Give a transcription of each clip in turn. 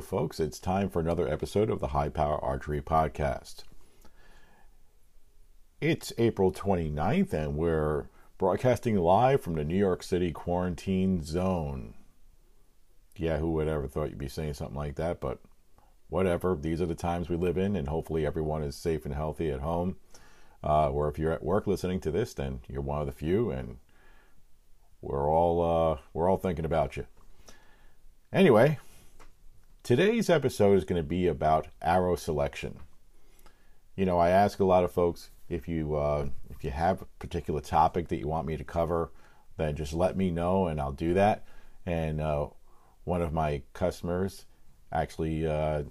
Folks. It's time for another episode of the High Power Archery Podcast. It's April 29th, and we're broadcasting live from the New York City quarantine zone. Yeah, who would ever thought you'd be saying something like that, but whatever. These are the times we live in, and hopefully everyone is safe and healthy at home. Uh, or if you're at work listening to this, then you're one of the few, and we're all uh, we're all thinking about you. Anyway, today's episode is going to be about arrow selection. You know, I ask a lot of folks if you uh, if you have a particular topic that you want me to cover, then just let me know and I'll do that. And uh, one of my customers actually uh,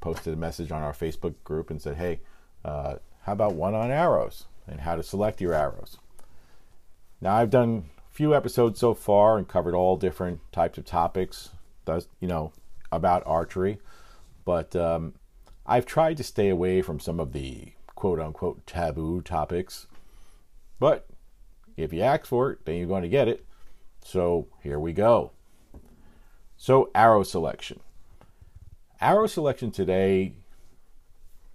posted a message on our Facebook group and said, "Hey, uh, how about one on arrows and how to select your arrows?" Now, I've done a few episodes so far and covered all different types of topics. Does you know about archery, but um, I've tried to stay away from some of the quote unquote taboo topics. But if you ask for it, then you're going to get it. So here we go. So, arrow selection. Arrow selection today,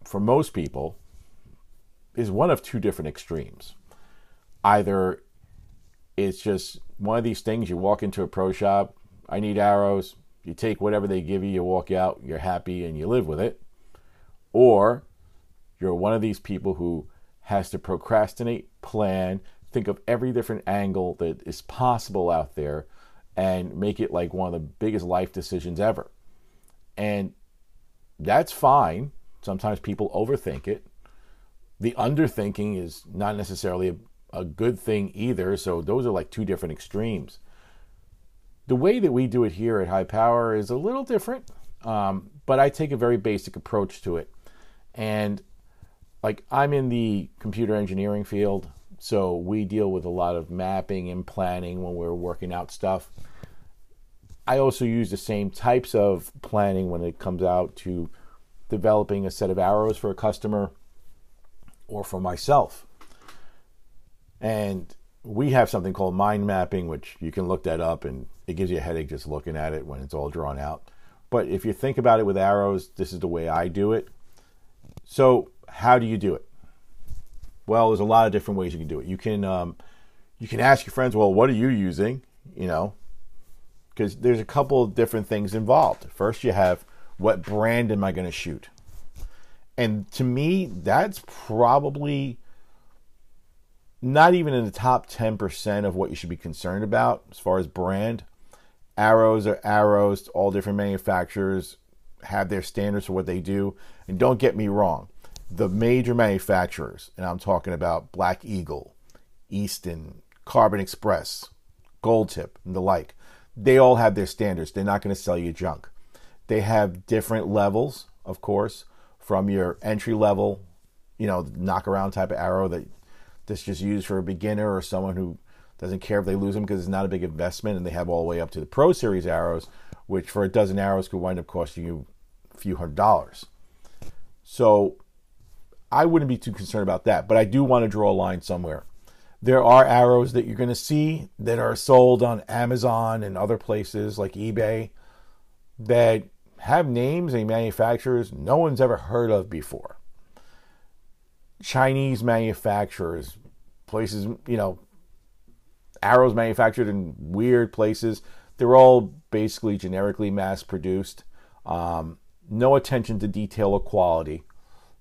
for most people, is one of two different extremes. Either it's just one of these things you walk into a pro shop, I need arrows, you take whatever they give you, you walk out, you're happy, and you live with it. Or you're one of these people who has to procrastinate, plan, think of every different angle that is possible out there, and make it like one of the biggest life decisions ever. And that's fine. Sometimes people overthink it. The underthinking is not necessarily a, a good thing either. So those are like two different extremes. The way that we do it here at High Power is a little different, um, but I take a very basic approach to it. And like I'm in the computer engineering field, so we deal with a lot of mapping and planning when we're working out stuff. I also use the same types of planning when it comes out to developing a set of arrows for a customer or for myself. And we have something called mind mapping, which you can look that up and it gives you a headache just looking at it when it's all drawn out. But if you think about it with arrows, this is the way I do it. So, how do you do it? Well, there's a lot of different ways you can do it. You can um, you can ask your friends, well, what are you using? You know, because there's a couple of different things involved. First, you have what brand am I going to shoot? And to me, that's probably not even in the top 10% of what you should be concerned about as far as brand. Arrows are arrows, all different manufacturers have their standards for what they do. And don't get me wrong, the major manufacturers, and I'm talking about Black Eagle, Easton, Carbon Express, Gold Tip, and the like, they all have their standards. They're not going to sell you junk. They have different levels, of course, from your entry level, you know, knock around type of arrow that that's just used for a beginner or someone who doesn't care if they lose them because it's not a big investment, and they have all the way up to the Pro Series arrows, which for a dozen arrows could wind up costing you a few hundred dollars. So I wouldn't be too concerned about that, but I do want to draw a line somewhere. There are arrows that you're going to see that are sold on Amazon and other places like eBay that have names and manufacturers no one's ever heard of before. Chinese manufacturers, places, you know, arrows manufactured in weird places. They're all basically generically mass produced. Um, no attention to detail or quality.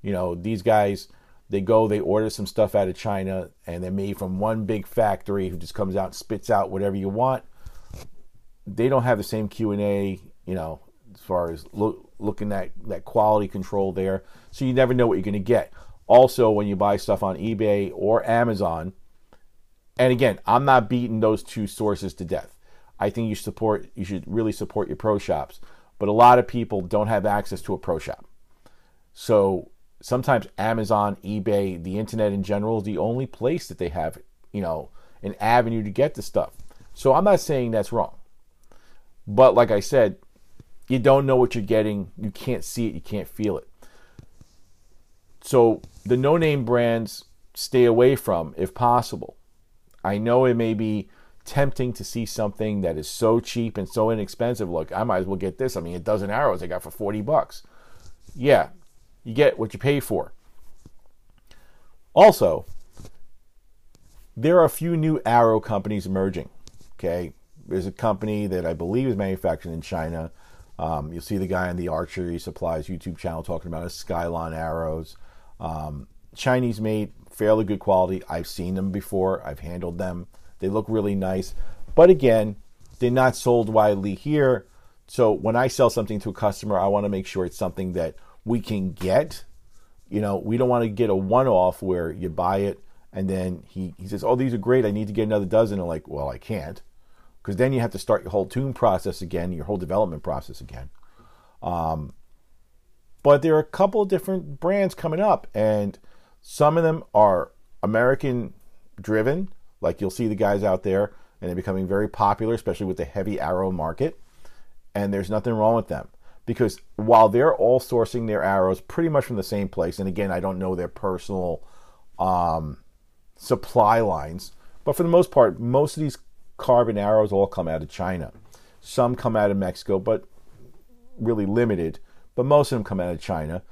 You know, these guys, they go, they order some stuff out of China, and they're made from one big factory who just comes out and spits out whatever you want. They don't have the same Q and A, you know, as far as look, looking at that quality control there. So you never know what you're going to get. Also, when you buy stuff on eBay or Amazon, and again, I'm not beating those two sources to death. I think you support you should really support your pro shops, but a lot of people don't have access to a pro shop. So sometimes Amazon, eBay, the internet in general is the only place that they have, you know, an avenue to get the stuff. So I'm not saying that's wrong. But like I said, you don't know what you're getting, you can't see it, you can't feel it. So the no name brands stay away from if possible. I know it may be tempting to see something that is so cheap and so inexpensive. Look, I might as well get this. I mean, a dozen arrows I got for 40 bucks. Yeah, you get what you pay for. Also, there are a few new arrow companies emerging. Okay, there's a company that I believe is manufactured in China. Um, you'll see the guy on the archery supplies YouTube channel talking about his Skylon arrows. Um, Chinese made, fairly good quality. I've seen them before. I've handled them. They look really nice. But again, they're not sold widely here. So when I sell something to a customer, I want to make sure it's something that we can get. You know, we don't want to get a one off where you buy it and then he, he says, Oh, these are great. I need to get another dozen. And I'm like, Well, I can't. Because then you have to start your whole tune process again, your whole development process again. Um, but there are a couple of different brands coming up, and some of them are American driven, like you'll see the guys out there, and they're becoming very popular, especially with the heavy arrow market. And there's nothing wrong with them because while they're all sourcing their arrows pretty much from the same place, and again, I don't know their personal um, supply lines, but for the most part, most of these carbon arrows all come out of China. Some come out of Mexico, but really limited. But most of them come out of China.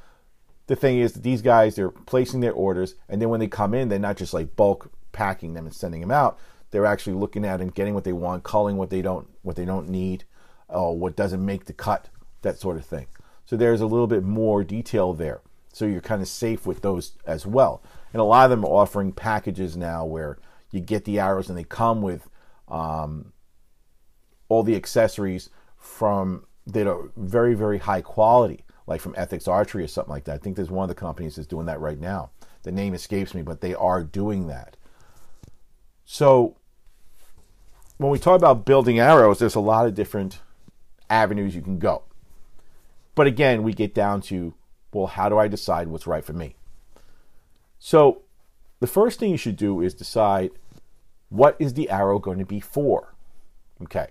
The thing is that these guys, they're placing their orders, and then when they come in, they're not just like bulk packing them and sending them out. They're actually looking at and getting what they want, culling what they don't what they don't need, or what doesn't make the cut, that sort of thing. So there's a little bit more detail there. So you're kind of safe with those as well. And a lot of them are offering packages now where you get the arrows and they come with um, all the accessories from that are very very high quality, like from Ethics Archery or something like that. I think there's one of the companies that's doing that right now. The name escapes me, but they are doing that. So when we talk about building arrows, there's a lot of different avenues you can go. But again, we get down to well, how do I decide what's right for me? So the first thing you should do is decide what is the arrow going to be for? Okay.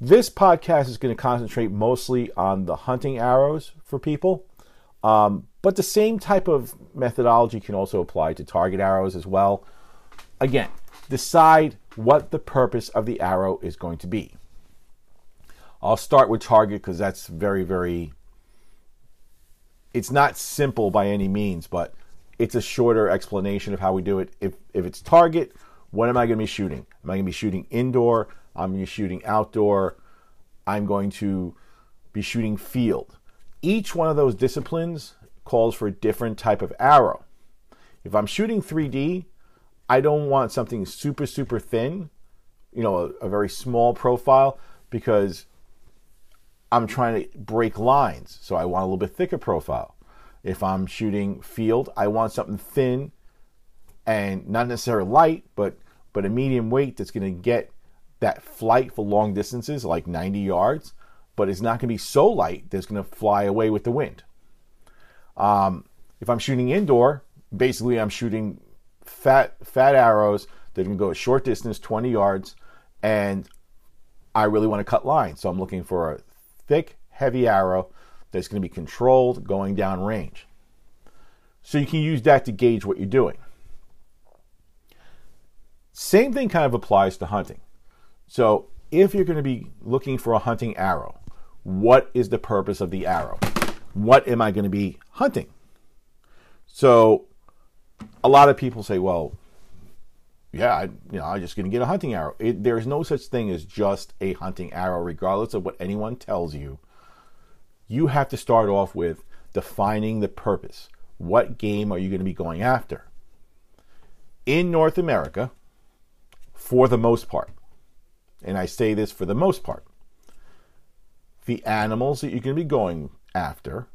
This podcast is going to concentrate mostly on the hunting arrows for people, um, but the same type of methodology can also apply to target arrows as well. Again, decide what the purpose of the arrow is going to be. I'll start with target because that's very, very. It's not simple by any means, but it's a shorter explanation of how we do it. If if it's target, what am I going to be shooting? Am I going to be shooting indoor? I'm shooting outdoor. I'm going to be shooting field. Each one of those disciplines calls for a different type of arrow. If I'm shooting 3D, I don't want something super super thin, you know, a, a very small profile because I'm trying to break lines. So I want a little bit thicker profile. If I'm shooting field, I want something thin and not necessarily light, but but a medium weight that's going to get that flight for long distances, like 90 yards, but it's not going to be so light that's going to fly away with the wind. Um, if I'm shooting indoor, basically I'm shooting fat fat arrows that can go a short distance, 20 yards, and I really want to cut lines. So I'm looking for a thick, heavy arrow that's going to be controlled going down range. So you can use that to gauge what you're doing. Same thing kind of applies to hunting. So if you're going to be looking for a hunting arrow, what is the purpose of the arrow? What am I going to be hunting? So a lot of people say, well, yeah, I, you know, I'm just going to get a hunting arrow. It, there is no such thing as just a hunting arrow, regardless of what anyone tells you you have to start off with defining the purpose. What game are you going to be going after? In North America, for the most part, and I say this for the most part, the animals that you're going to be going after,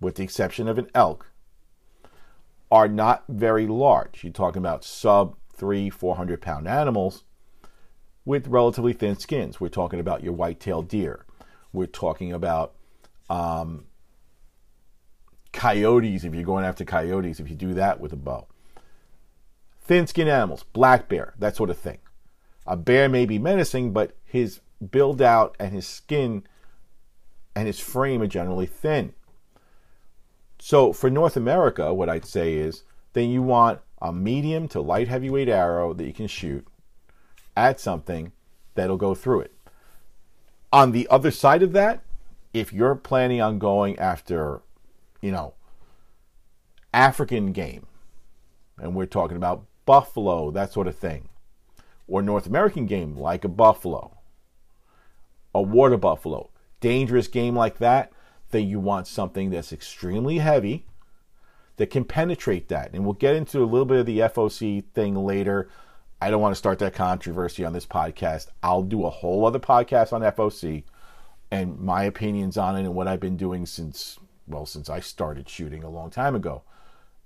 with the exception of an elk, are not very large. You're talking about sub three, 400 pound animals with relatively thin skins. We're talking about your white-tailed deer. We're talking about um, coyotes, if you're going after coyotes, if you do that with a bow. Thin skinned animals, black bear, that sort of thing. A bear may be menacing, but his build out and his skin and his frame are generally thin. So for North America, what I'd say is then you want a medium to light heavyweight arrow that you can shoot at something that'll go through it. On the other side of that, if you're planning on going after, you know, African game, and we're talking about buffalo, that sort of thing, or North American game like a buffalo, a water buffalo, dangerous game like that, then you want something that's extremely heavy that can penetrate that. And we'll get into a little bit of the FOC thing later. I don't want to start that controversy on this podcast. I'll do a whole other podcast on FOC and my opinions on it and what I've been doing since well since I started shooting a long time ago.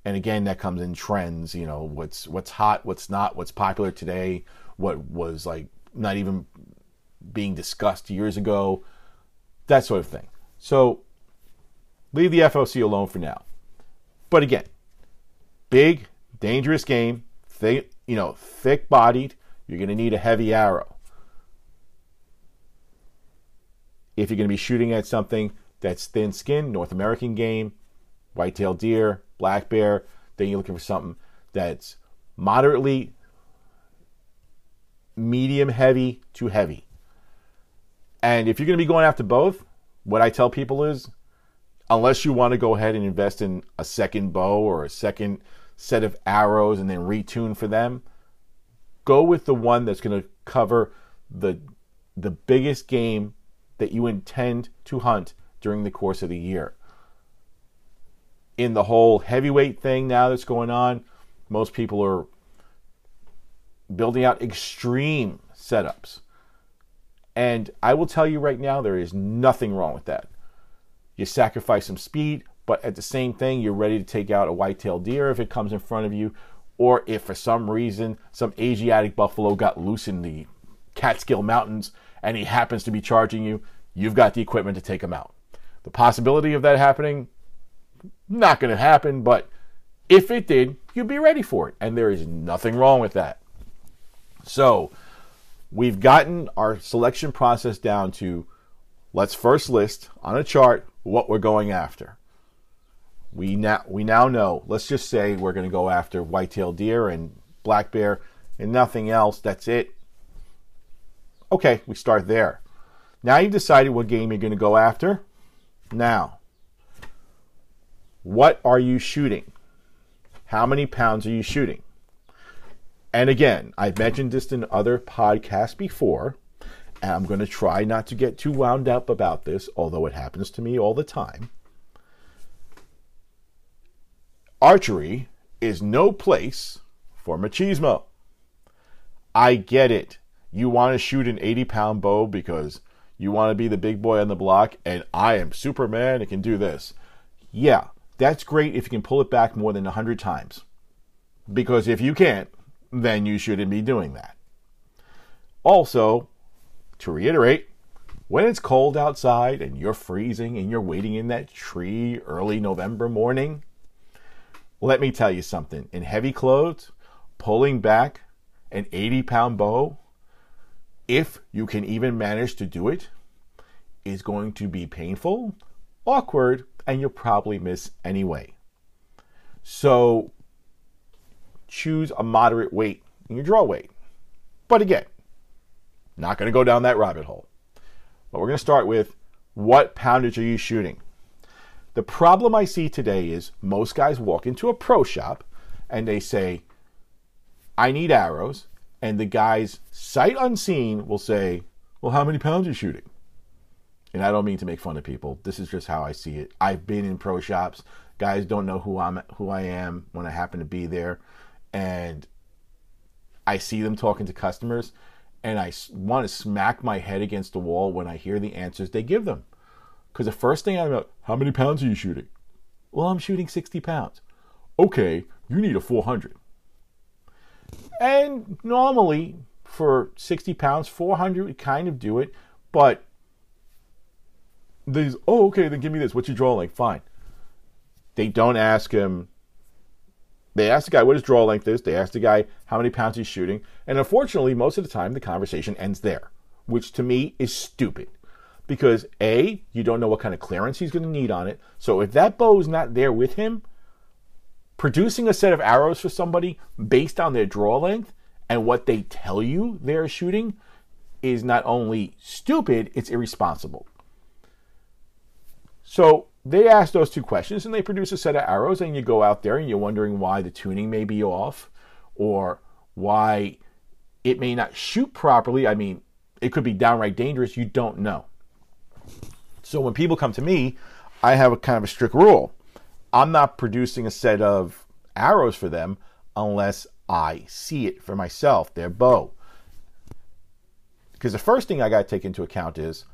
And again, that comes in trends, you know, what's what's hot, what's not, what's popular today, what was like not even being discussed years ago, that sort of thing. So leave the FOC alone for now. But again, big, dangerous game, thick, you know, thick bodied. You're going to need a heavy arrow. If you're going to be shooting at something that's thin skinned, North American game, white-tailed deer, black bear, then you're looking for something that's moderately medium heavy to heavy. And if you're going to be going after both, what I tell people is unless you want to go ahead and invest in a second bow or a second set of arrows and then retune for them, go with the one that's going to cover the the biggest game that you intend to hunt during the course of the year. In the whole heavyweight thing now that's going on, most people are building out extreme setups. And I will tell you right now, there is nothing wrong with that. You sacrifice some speed, but at the same thing, you're ready to take out a white-tailed deer if it comes in front of you, or if for some reason some Asiatic buffalo got loose in the Catskill Mountains and he happens to be charging you, you've got the equipment to take him out. The possibility of that happening, not going to happen, but if it did, you'd be ready for it. And there is nothing wrong with that. So, we've gotten our selection process down to let's first list on a chart what we're going after. We now we now know. Let's just say we're going to go after white-tailed deer and black bear and nothing else. That's it. Okay, we start there. Now you've decided what game you're going to go after. Now, what are you shooting? How many pounds are you shooting? And again, I've mentioned this in other podcasts before, and I'm going to try not to get too wound up about this, although it happens to me all the time. Archery is no place for machismo. I get it. You want to shoot an 80 pound bow because you want to be the big boy on the block, and I am Superman and can do this. Yeah, that's great if you can pull it back more than 100 times. Because if you can't, then you shouldn't be doing that. Also, to reiterate, when it's cold outside and you're freezing and you're waiting in that tree early November morning, let me tell you something. In heavy clothes, pulling back an 80 pound bow if you can even manage to do it, is going to be painful, awkward, and you'll probably miss anyway. So choose a moderate weight in your draw weight. But again, not going to go down that rabbit hole. But we're going to start with what poundage are you shooting? The problem I see today is most guys walk into a pro shop and they say, I need arrows and the guys, sight unseen, will say, Well, how many pounds are you shooting? And I don't mean to make fun of people. This is just how I see it. I've been in pro shops. Guys don't know who I'm who I am when I happen to be there. And I see them talking to customers and I want to smack my head against the wall when I hear the answers they give them. Because the first thing I'm like, how many pounds are you shooting? Well, I'm shooting 60 pounds. Okay, you need a 400. And normally for 60 pounds, 400 would kind of do it. But these, oh, okay, then give me this. What's your draw length? Fine. They don't ask him. They ask the guy what his draw length is. They ask the guy how many pounds he's shooting. And unfortunately, most of the time, the conversation ends there, which to me is stupid. Because A, you don't know what kind of clearance he's going to need on it. So if that bow is not there with him, producing a set of arrows for somebody based on their draw length and what they tell you they're shooting is not only stupid, it's irresponsible. So they ask those two questions and they produce a set of arrows, and you go out there and you're wondering why the tuning may be off or why it may not shoot properly. I mean, it could be downright dangerous. You don't know. So when people come to me, I have a kind of a strict rule. I'm not producing a set of arrows for them unless I see it for myself, their bow. Because the first thing I got to take into account is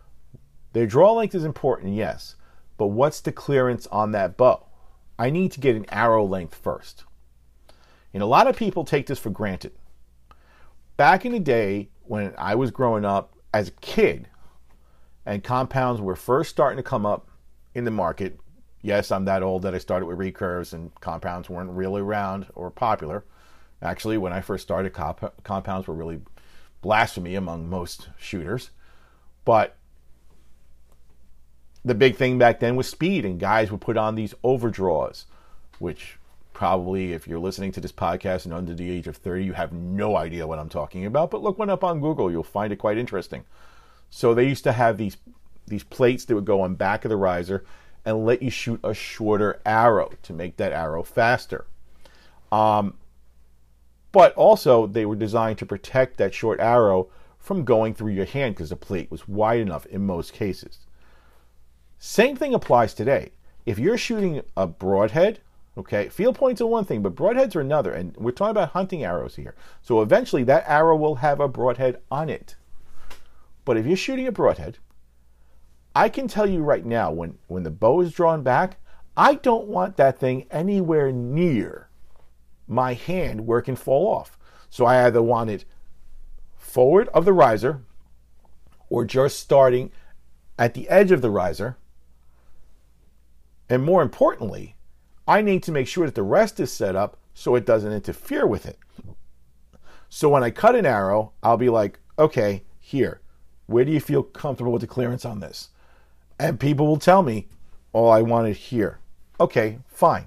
their draw length is important, yes, but what's the clearance on that bow? I need to get an arrow length first. And a lot of people take this for granted. Back in the day when I was growing up as a kid and compounds were first starting to come up in the market, yes, I'm that old that I started with recurves and compounds weren't really around or popular. Actually, when I first started, comp- compounds were really blasphemy among most shooters. But the big thing back then was speed, and guys would put on these overdraws, which probably, if you're listening to this podcast and under the age of 30, you have no idea what I'm talking about. But look one up on Google, you'll find it quite interesting. So they used to have these these plates that would go on back of the riser and let you shoot a shorter arrow to make that arrow faster. Um, but also, they were designed to protect that short arrow from going through your hand because the plate was wide enough in most cases. Same thing applies today. If you're shooting a broadhead, okay, field points are one thing, but broadheads are another. And we're talking about hunting arrows here. So eventually that arrow will have a broadhead on it. But if you're shooting a broadhead, I can tell you right now, when, when the bow is drawn back, I don't want that thing anywhere near my hand where it can fall off. So I either want it forward of the riser or just starting at the edge of the riser and more importantly, I need to make sure that the rest is set up so it doesn't interfere with it. So when I cut an arrow, I'll be like, okay, here, where do you feel comfortable with the clearance on this? And people will tell me, oh, I want it here. Okay, fine.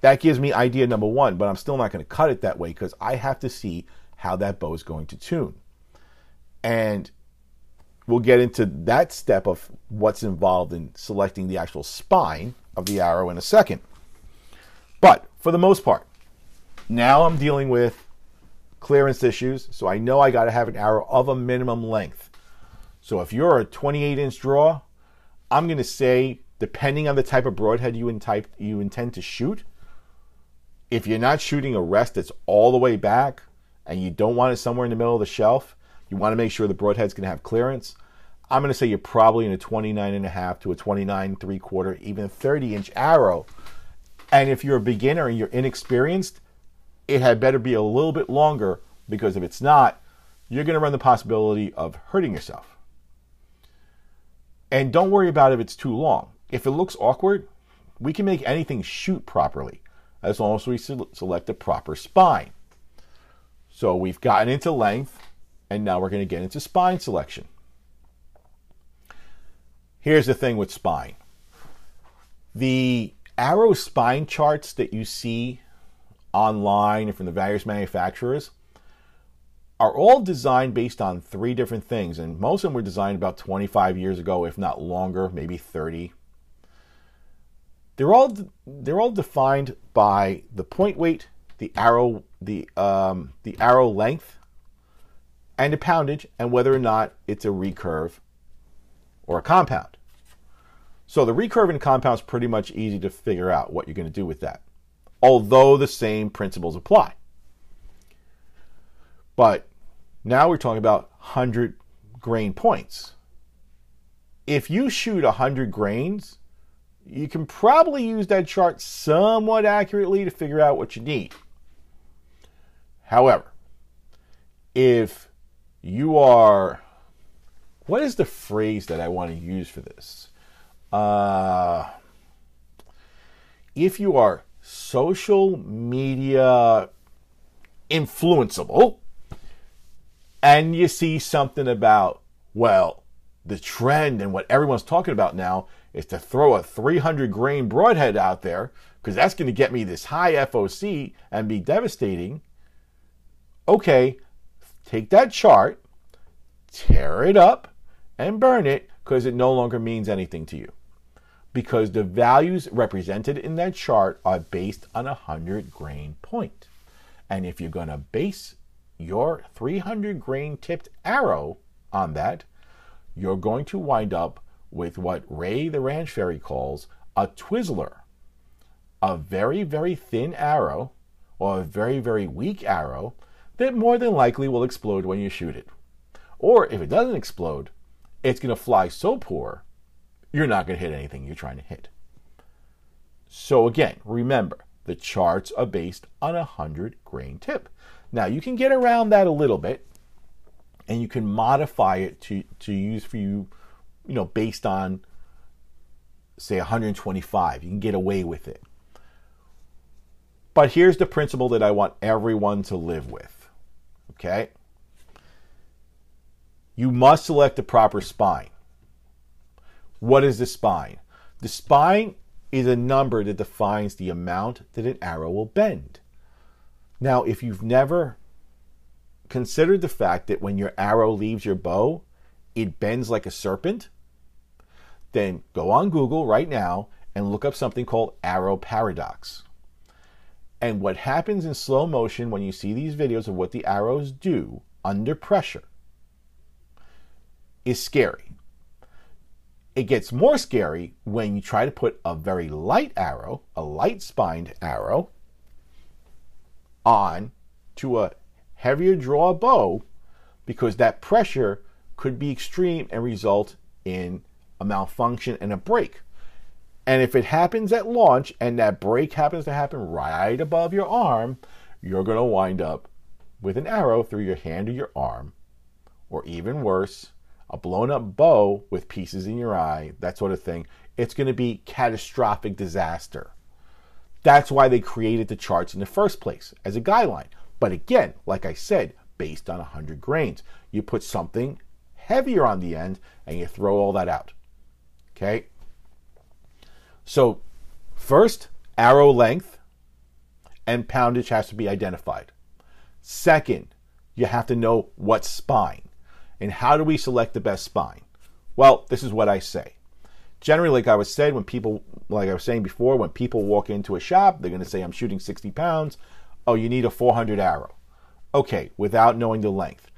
That gives me idea number one, but I'm still not going to cut it that way because I have to see how that bow is going to tune. And we'll get into that step of what's involved in selecting the actual spine of the arrow in a second. But for the most part, now I'm dealing with clearance issues, so I know I got to have an arrow of a minimum length. So if you're a 28 inch draw, I'm going to say, depending on the type of broadhead you, you intend to shoot, if you're not shooting a rest that's all the way back and you don't want it somewhere in the middle of the shelf, you want to make sure the broadhead's going to have clearance. I'm going to say you're probably in a 29 and a half to a 29 three quarter, even 30 inch arrow. And if you're a beginner and you're inexperienced, it had better be a little bit longer because if it's not, you're going to run the possibility of hurting yourself. And don't worry about if it's too long. If it looks awkward, we can make anything shoot properly as long as we select the proper spine. So we've gotten into length, and now we're going to get into spine selection. Here's the thing with spine the arrow spine charts that you see online and from the various manufacturers are all designed based on three different things, and most of them were designed about 25 years ago, if not longer, maybe 30. They're all they're all defined by the point weight, the arrow the um, the arrow length, and a poundage and whether or not it's a recurve or a compound. So the recurve and compound is pretty much easy to figure out what you're going to do with that, although the same principles apply. But now we're talking about 100 grain points. If you shoot 100 grains, you can probably use that chart somewhat accurately to figure out what you need. However, if you are what is the phrase that I want to use for this? Uh, if you are social media influenceable and you see something about, well, the trend and what everyone's talking about now is to throw a 300 grain broadhead out there because that's going to get me this high FOC and be devastating okay, take that chart, tear it up, and burn it because it no longer means anything to you. Because the values represented in that chart are based on a 100 grain point. And if you're going to base your 300 grain tipped arrow on that, you're going to wind up with what Ray the Ranch Fairy calls a Twizzler. A very, very thin arrow or a very, very weak arrow that more than likely will explode when you shoot it. Or if it doesn't explode, it's going to fly so poor, you're not going to hit anything you're trying to hit. So again, remember, the charts are based on a 100 grain tip. Now, you can get around that a little bit and you can modify it to, to use for you, you know, based on, say, 125. You can get away with it. But here's the principle that I want everyone to live with. Okay? You must select the proper spine. What is the spine? The spine is a number that defines the amount that an arrow will bend. Now, if you've never considered the fact that when your arrow leaves your bow, it bends like a serpent, then go on Google right now and look up something called arrow paradox. And what happens in slow motion when you see these videos of what the arrows do under pressure is scary. It gets more scary when you try to put a very light arrow, a light spined arrow, on to a heavier draw bow because that pressure could be extreme and result in a malfunction and a break. And if it happens at launch and that break happens to happen right above your arm, you're going to wind up with an arrow through your hand or your arm, or even worse, a blown up bow with pieces in your eye, that sort of thing. It's going to be catastrophic disaster. That's why they created the charts in the first place as a guideline. But again, like I said, based on 100 grains, you put something heavier on the end and you throw all that out. Okay? So, first, arrow length and poundage has to be identified. Second, you have to know what spine. And how do we select the best spine? Well, this is what I say. Generally, like I was said, when people, like I was saying before, when people walk into a shop, they're going to say, I'm shooting 60 pounds. Oh, you need a 400 arrow. Okay, without knowing the length.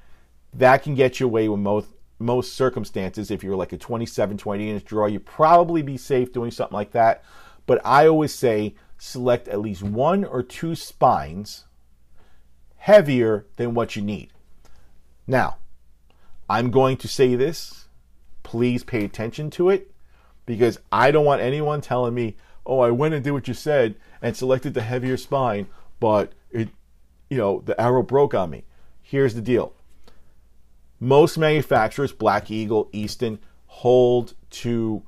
That can get you away with most, most circumstances. If you're like a 27, 20 inch draw, you'd probably be safe doing something like that. But I always say select at least one or two spines heavier than what you need. Now, I'm going to say this. Please pay attention to it because I don't want anyone telling me, "Oh, I went and did what you said and selected the heavier spine, but it you know, the arrow broke on me." Here's the deal. Most manufacturers, Black Eagle, Easton, hold to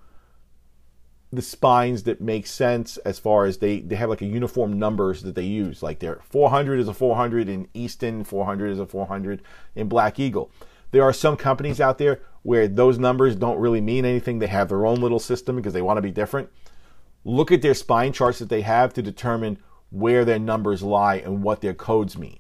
the spines that make sense as far as they, they have like a uniform numbers that they use. Like their 400 is a 400 in Easton, 400 is a 400 in Black Eagle. There are some companies out there where those numbers don't really mean anything. They have their own little system because they want to be different. Look at their spine charts that they have to determine where their numbers lie and what their codes mean.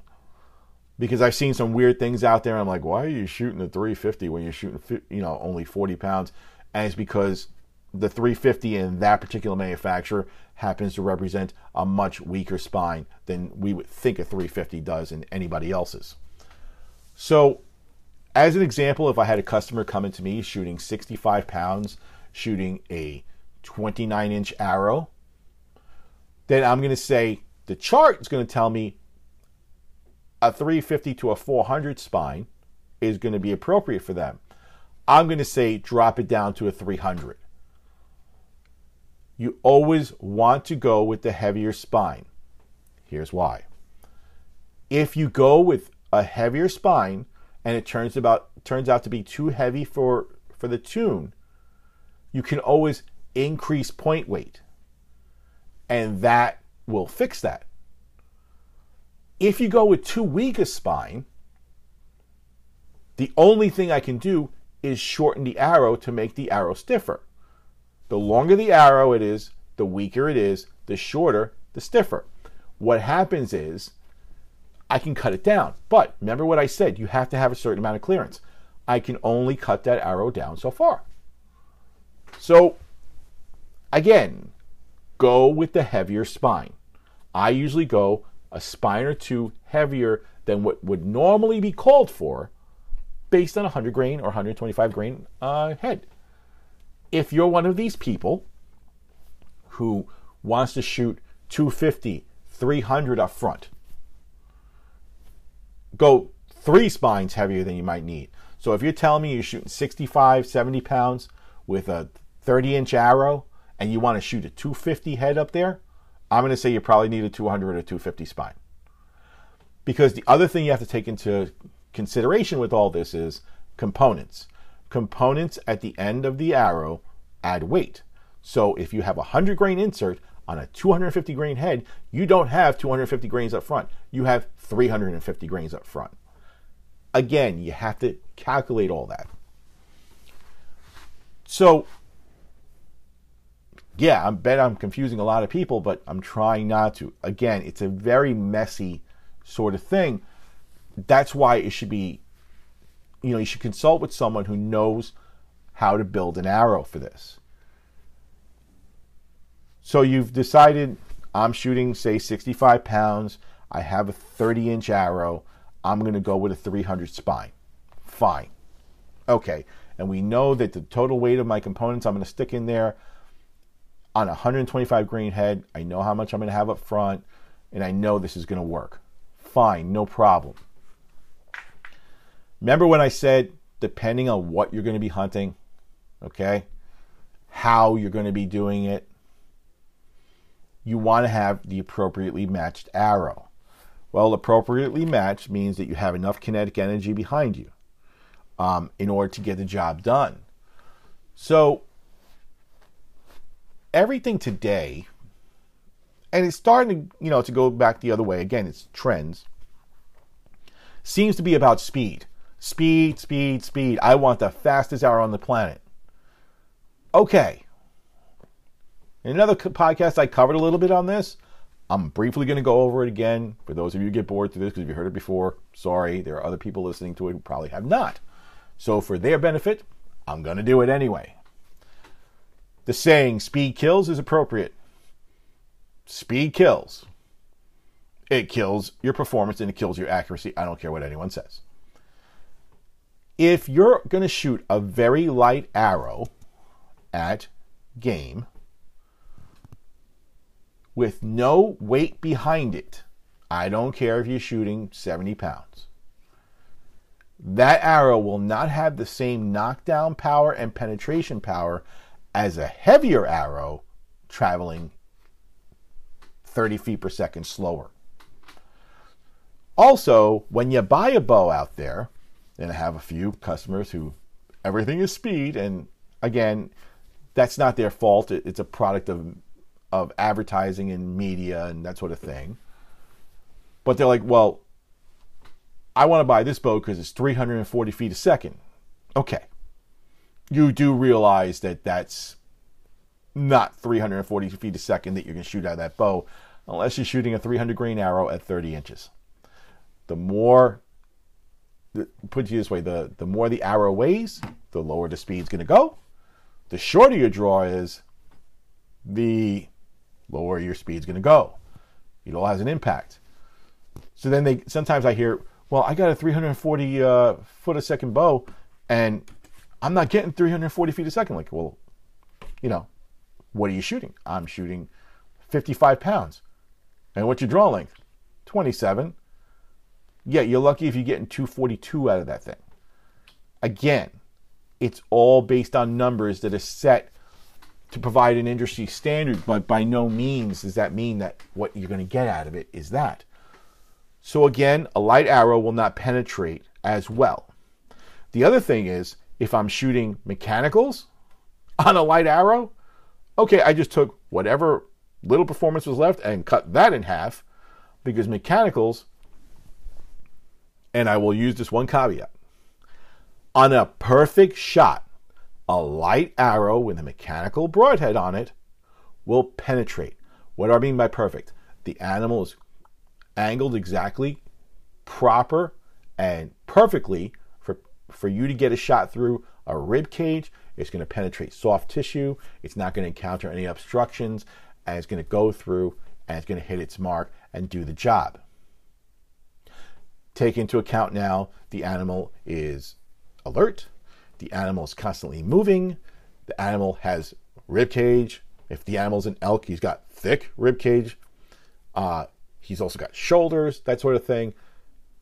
Because I've seen some weird things out there. I'm like, why are you shooting a 350 when you're shooting, you know, only 40 pounds? And it's because the 350 in that particular manufacturer happens to represent a much weaker spine than we would think a 350 does in anybody else's. So as an example, if I had a customer coming to me shooting 65 pounds, shooting a 29 inch arrow, then I'm going to say the chart is going to tell me a 350 to a 400 spine is going to be appropriate for them. I'm going to say drop it down to a 300. You always want to go with the heavier spine. Here's why. If you go with a heavier spine, and it turns about turns out to be too heavy for for the tune, you can always increase point weight. And that will fix that. If you go with too weak a spine, the only thing I can do is shorten the arrow to make the arrow stiffer. The longer the arrow it is, the weaker it is, the shorter, the stiffer. What happens is I can cut it down. But remember what I said you have to have a certain amount of clearance. I can only cut that arrow down so far. So, again, go with the heavier spine. I usually go a spine or two heavier than what would normally be called for based on a 100 grain or 125 grain uh, head. If you're one of these people who wants to shoot 250, 300 up front, go three spines heavier than you might need. So if you're telling me you're shooting 65, 70 pounds with a 30 inch arrow and you want to shoot a 250 head up there, I'm going to say you probably need a 200 or 250 spine. Because the other thing you have to take into consideration with all this is components. Components at the end of the arrow add weight. So if you have a 100 grain insert on a 250 grain head, you don't have 250 grains up front. You have 350 grains up front. Again, you have to calculate all that. So, yeah, I bet I'm confusing a lot of people, but I'm trying not to. Again, it's a very messy sort of thing. That's why it should be, you know, you should consult with someone who knows how to build an arrow for this. So you've decided I'm shooting, say, 65 pounds. I have a 30 inch arrow. I'm going to go with a 300 spine. Fine. Okay. And we know that the total weight of my components I'm going to stick in there on a 125 grain head. I know how much I'm going to have up front, and I know this is going to work. Fine, no problem. Remember when I said, depending on what you're going to be hunting, okay, how you're going to be doing it, you want to have the appropriately matched arrow. Well, appropriately matched means that you have enough kinetic energy behind you um, in order to get the job done. So, everything today, and it's starting to, you know, to go back the other way. Again, it's trends. Seems to be about speed. Speed, speed, speed. I want the fastest hour on the planet. Okay. In another podcast, I covered a little bit on this. I'm briefly going to go over it again for those of you who get bored through this because you've heard it before. Sorry, there are other people listening to it who probably have not. So, for their benefit, I'm going to do it anyway. The saying, speed kills, is appropriate. Speed kills. It kills your performance and it kills your accuracy. I don't care what anyone says. If you're going to shoot a very light arrow at game, with no weight behind it, I don't care if you're shooting 70 pounds. That arrow will not have the same knockdown power and penetration power as a heavier arrow traveling 30 feet per second slower. Also, when you buy a bow out there, and I have a few customers who everything is speed, and again, that's not their fault. It's a product of of advertising and media and that sort of thing. But they're like, well, I want to buy this bow because it's 340 feet a second. Okay. You do realize that that's not 340 feet a second that you're going to shoot out of that bow unless you're shooting a 300 grain arrow at 30 inches. The more, put it this way, the, the more the arrow weighs, the lower the speed's going to go. The shorter your draw is, the lower your speed's going to go. It all has an impact. So then they sometimes I hear, well, I got a 340 uh, foot a second bow, and I'm not getting 340 feet a second. Like, well, you know, what are you shooting? I'm shooting 55 pounds. And what's your draw length? 27. Yeah, you're lucky if you're getting 242 out of that thing. Again, it's all based on numbers that are set to provide an industry standard, but by no means does that mean that what you're going to get out of it is that. So again, a light arrow will not penetrate as well. The other thing is, if I'm shooting mechanicals on a light arrow, okay, I just took whatever little performance was left and cut that in half because mechanicals, and I will use this one caveat, on a perfect shot, a light arrow with a mechanical broadhead on it will penetrate. What do I mean by perfect? The animal is angled exactly proper and perfectly for you to get a shot through a rib cage. It's going to penetrate soft tissue. It's not going to encounter any obstructions, and it's going to go through and it's going to hit its mark and do the job. Take into account now the animal is alert, the animal is constantly moving, the animal has rib cage. If the animal's an elk, he's got thick rib cage. Uh, he's also got shoulders, that sort of thing.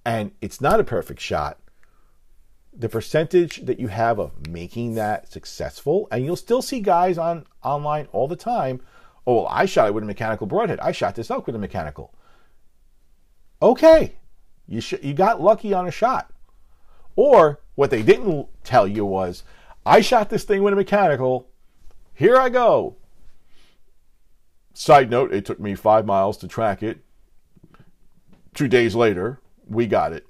And it's not a perfect shot. The percentage that you have of making that successful, and you'll still see guys on online all the time Oh, well, I shot it with a mechanical broadhead. I shot this elk with a mechanical. Okay, you sh- you got lucky on a shot. Or what they didn't tell you was, I shot this thing with a mechanical. Here I go. Side note: It took me five miles to track it. Two days later, we got it,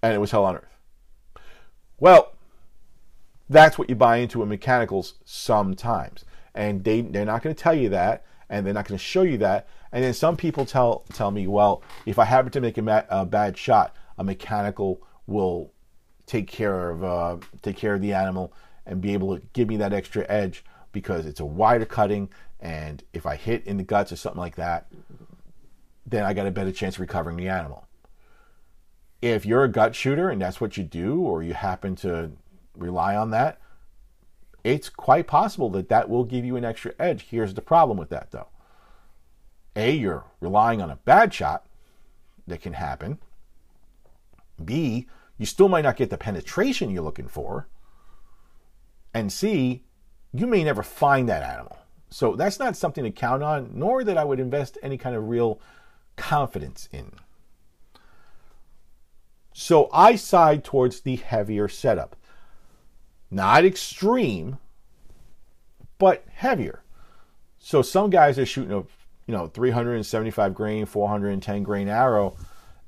and it was hell on earth. Well, that's what you buy into in mechanicals sometimes and they they're not going to tell you that, and they're not going to show you that. And then some people tell tell me, well, if I happen to make a, ma- a bad shot, a mechanical will take care of uh, take care of the animal and be able to give me that extra edge because it's a wider cutting, and if I hit in the guts or something like that, then I got a better chance of recovering the animal. If you're a gut shooter and that's what you do, or you happen to rely on that, it's quite possible that that will give you an extra edge. Here's the problem with that, though. A, you're relying on a bad shot that can happen. B, you still might not get the penetration you're looking for. And C, you may never find that animal. So that's not something to count on, nor that I would invest any kind of real confidence in. So I side towards the heavier setup. Not extreme, but heavier. So some guys are shooting a you know 375 grain, 410 grain arrow,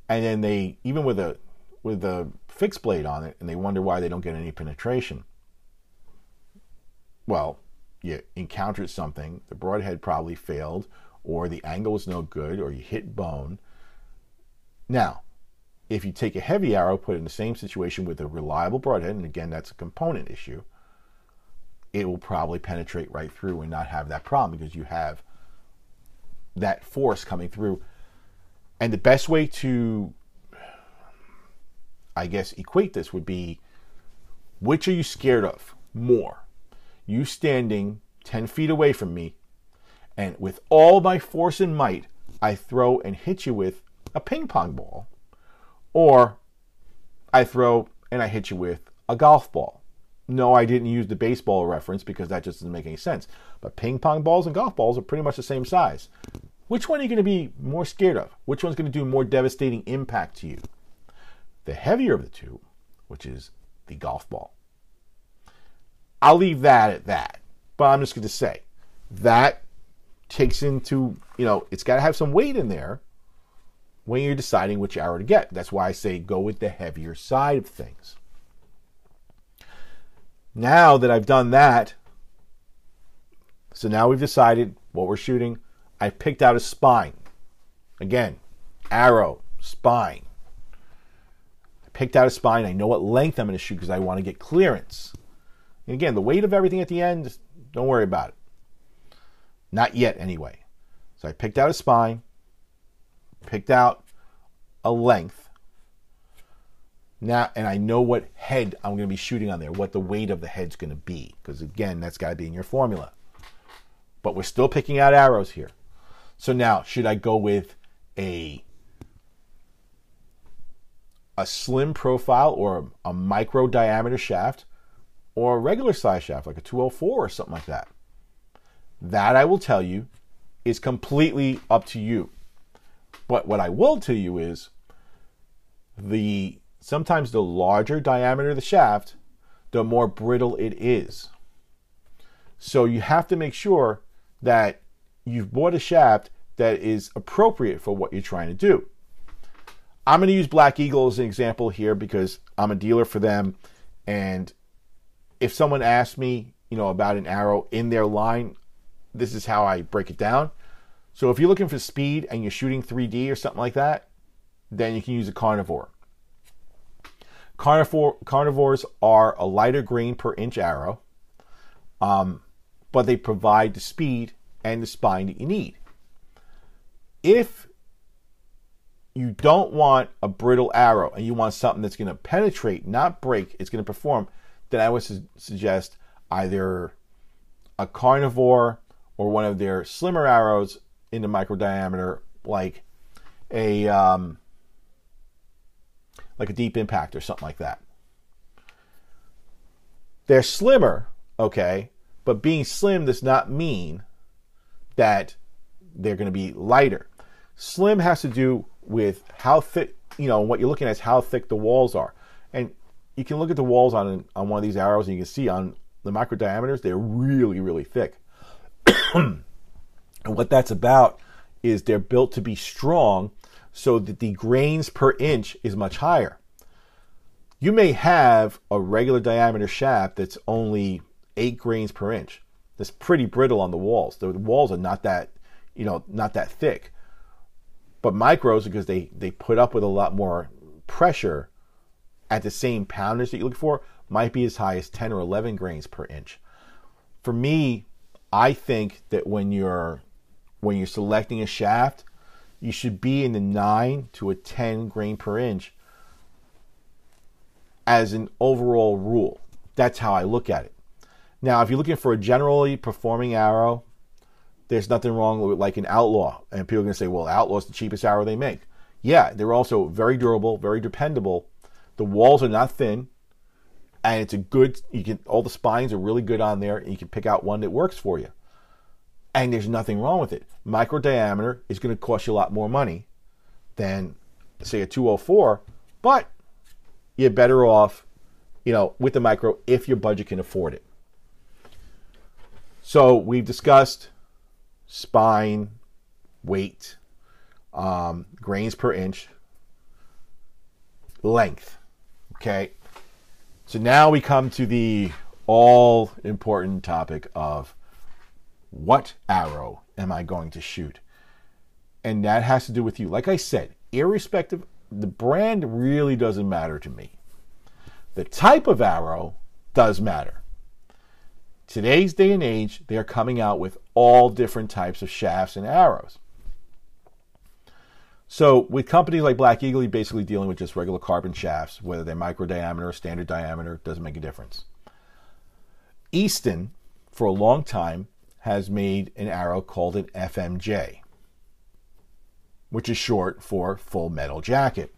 and then they even with a with a fixed blade on it, and they wonder why they don't get any penetration. Well, you encountered something, the broadhead probably failed, or the angle was no good, or you hit bone. Now, if you take a heavy arrow, put it in the same situation with a reliable broadhead, and again, that's a component issue, it will probably penetrate right through and not have that problem because you have that force coming through. And the best way to, I guess, equate this would be which are you scared of more? You standing 10 feet away from me, and with all my force and might, I throw and hit you with a ping pong ball or I throw and I hit you with a golf ball. No, I didn't use the baseball reference because that just doesn't make any sense. But ping pong balls and golf balls are pretty much the same size. Which one are you going to be more scared of? Which one's going to do more devastating impact to you? The heavier of the two, which is the golf ball. I'll leave that at that. But I'm just going to say that takes into, you know, it's got to have some weight in there when you're deciding which arrow to get. That's why I say go with the heavier side of things. Now that I've done that, so now we've decided what we're shooting. I picked out a spine. Again, arrow, spine. I picked out a spine. I know what length I'm going to shoot because I want to get clearance. And again, the weight of everything at the end, don't worry about it. Not yet, anyway. So I picked out a spine picked out a length. Now, and I know what head I'm going to be shooting on there, what the weight of the head's going to be, because again, that's got to be in your formula. But we're still picking out arrows here. So now, should I go with a a slim profile or a, micro diameter shaft or a regular size shaft like a 204 or something like that? That I will tell you is completely up to you. But what I will tell you is the sometimes the larger diameter of the shaft, the more brittle it is. So you have to make sure that you've bought a shaft that is appropriate for what you're trying to do. I'm going to use Black Eagle as an example here because I'm a dealer for them. And if someone asks me, you know, about an arrow in their line, this is how I break it down. So if you're looking for speed and you're shooting 3D or something like that, then you can use a carnivore. Carnivore carnivores are a lighter grain per inch arrow, um, but they provide the speed and the spine that you need. If you don't want a brittle arrow and you want something that's going to penetrate, not break, it's going to perform, then I would su- suggest either a carnivore or one of their slimmer arrows in the micro diameter, like a um, like a deep impact or something like that. They're slimmer, okay, but being slim does not mean that they're going to be lighter. Slim has to do with how thick, you know, what you're looking at is how thick the walls are. And you can look at the walls on on one of these arrows and you can see on the micro diameters they're really really thick. and what that's about is they're built to be strong so that the grains per inch is much higher. You may have a regular diameter shaft that's only 8 grains per inch. That's pretty brittle on the walls. The walls are not that, you know, not that thick. But micros, because they, they put up with a lot more pressure at the same poundage that you look for, might be as high as 10 or 11 grains per inch. For me, I think that when you're when you're selecting a shaft, you should be in the 9 to a 10 grain per inch as an overall rule. That's how I look at it. Now, if you're looking for a generally performing arrow, there's nothing wrong with like an outlaw. And people are going to say, well, outlaw is the cheapest arrow they make. Yeah, they're also very durable, very dependable. The walls are not thin, and it's a good. You can all the spines are really good on there, and you can pick out one that works for you. And there's nothing wrong with it. Micro diameter is going to cost you a lot more money than say a 204, but you're better off, you know, with the micro if your budget can afford it. So we've discussed spine, weight, um, grains per inch, length. Okay. So now we come to the all important topic of what arrow am I going to shoot? And that has to do with you. Like I said, irrespective, the brand really doesn't matter to me. The type of arrow does matter today's day and age, they're coming out with all different types of shafts and arrows. So, with companies like Black Eagle, basically dealing with just regular carbon shafts, whether they're micro diameter or standard diameter, doesn't make a difference. Easton, for a long time, has made an arrow called an FMJ, which is short for full metal jacket.